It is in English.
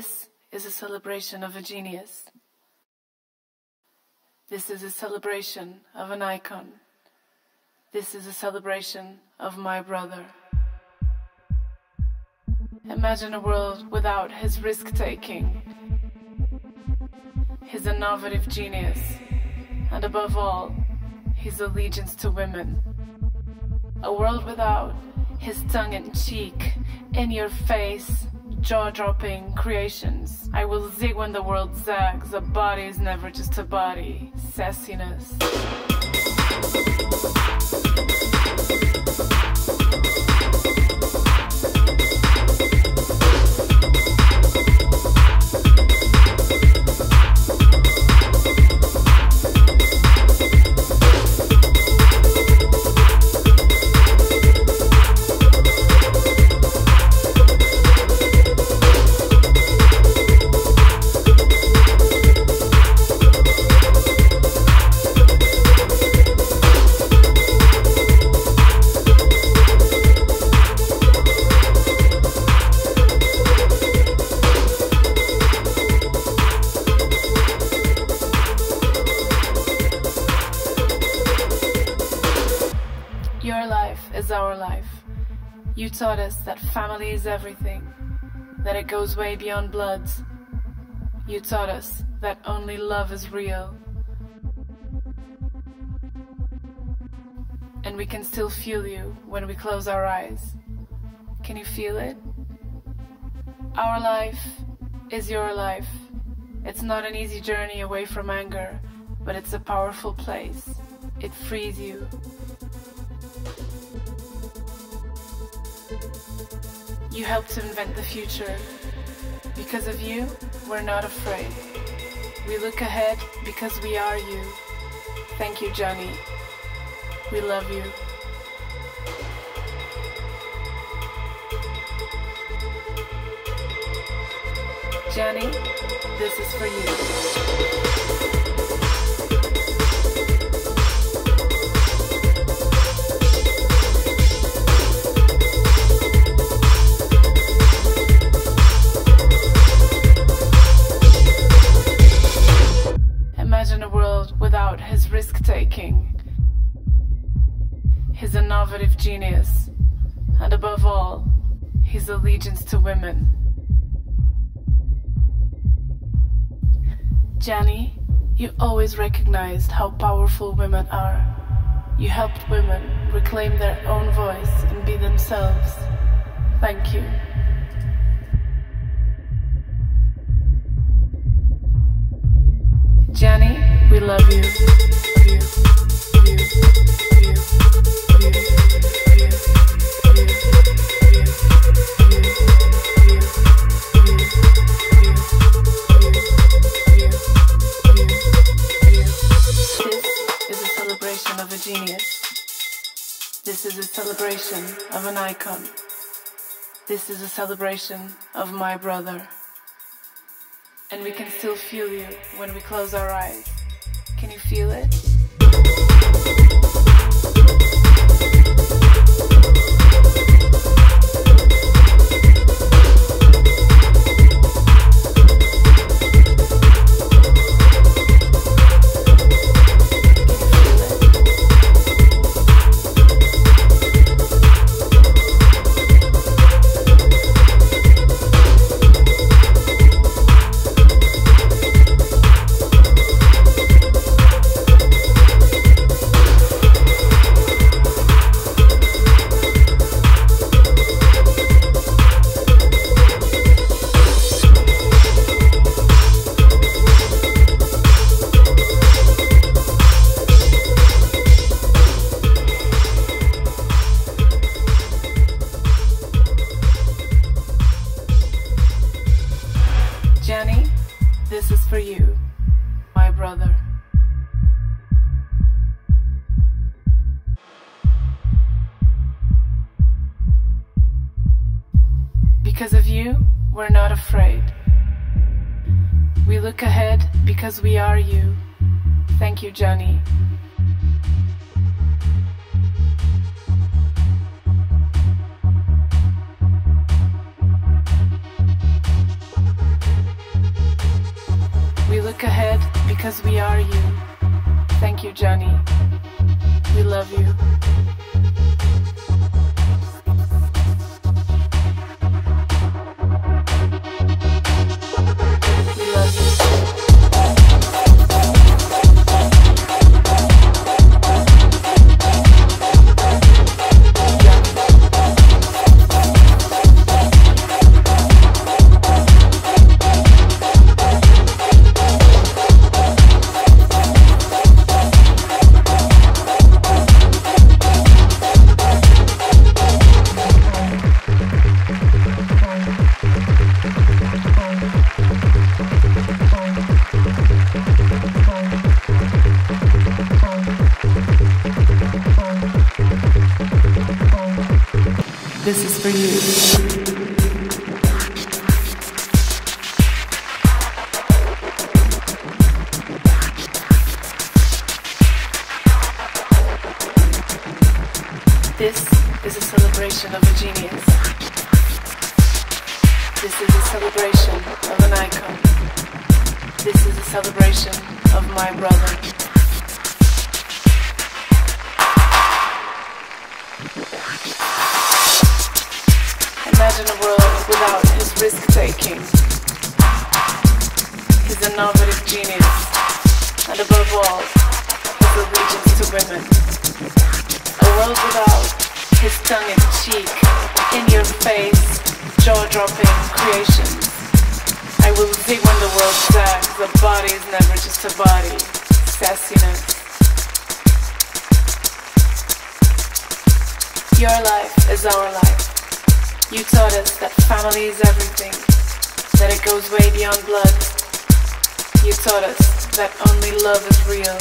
This is a celebration of a genius. This is a celebration of an icon. This is a celebration of my brother. Imagine a world without his risk taking, his innovative genius, and above all, his allegiance to women. A world without his tongue in cheek, in your face, jaw dropping creations. I will zig when the world zags. A body is never just a body. Sassiness. Life. You taught us that family is everything, that it goes way beyond blood. You taught us that only love is real. And we can still feel you when we close our eyes. Can you feel it? Our life is your life. It's not an easy journey away from anger, but it's a powerful place. It frees you. You helped invent the future. Because of you, we're not afraid. We look ahead because we are you. Thank you, Gianni. We love you. Gianni, this is for you. His innovative genius, and above all, his allegiance to women. Gianni, you always recognized how powerful women are. You helped women reclaim their own voice and be themselves. Thank you. Gianni, we love you. Of a genius. This is a celebration of an icon. This is a celebration of my brother. And we can still feel you when we close our eyes. Can you feel it? Is for you, my brother. Because of you, we're not afraid. We look ahead because we are you. Thank you, Gianni. Because we are you. Thank you, Gianni. We love you. This is for you. This is a celebration of a genius. This is a celebration of an icon. This is a celebration of my brother. Imagine a world without his risk taking. He's an innovative genius, and above all, his allegiance to women. A world without his tongue in cheek, in your face, jaw dropping creations. I will zig when the world zags. A body is never just a body. Sassiness. Your life is our life. You taught us that family is everything, that it goes way beyond blood. You taught us that only love is real.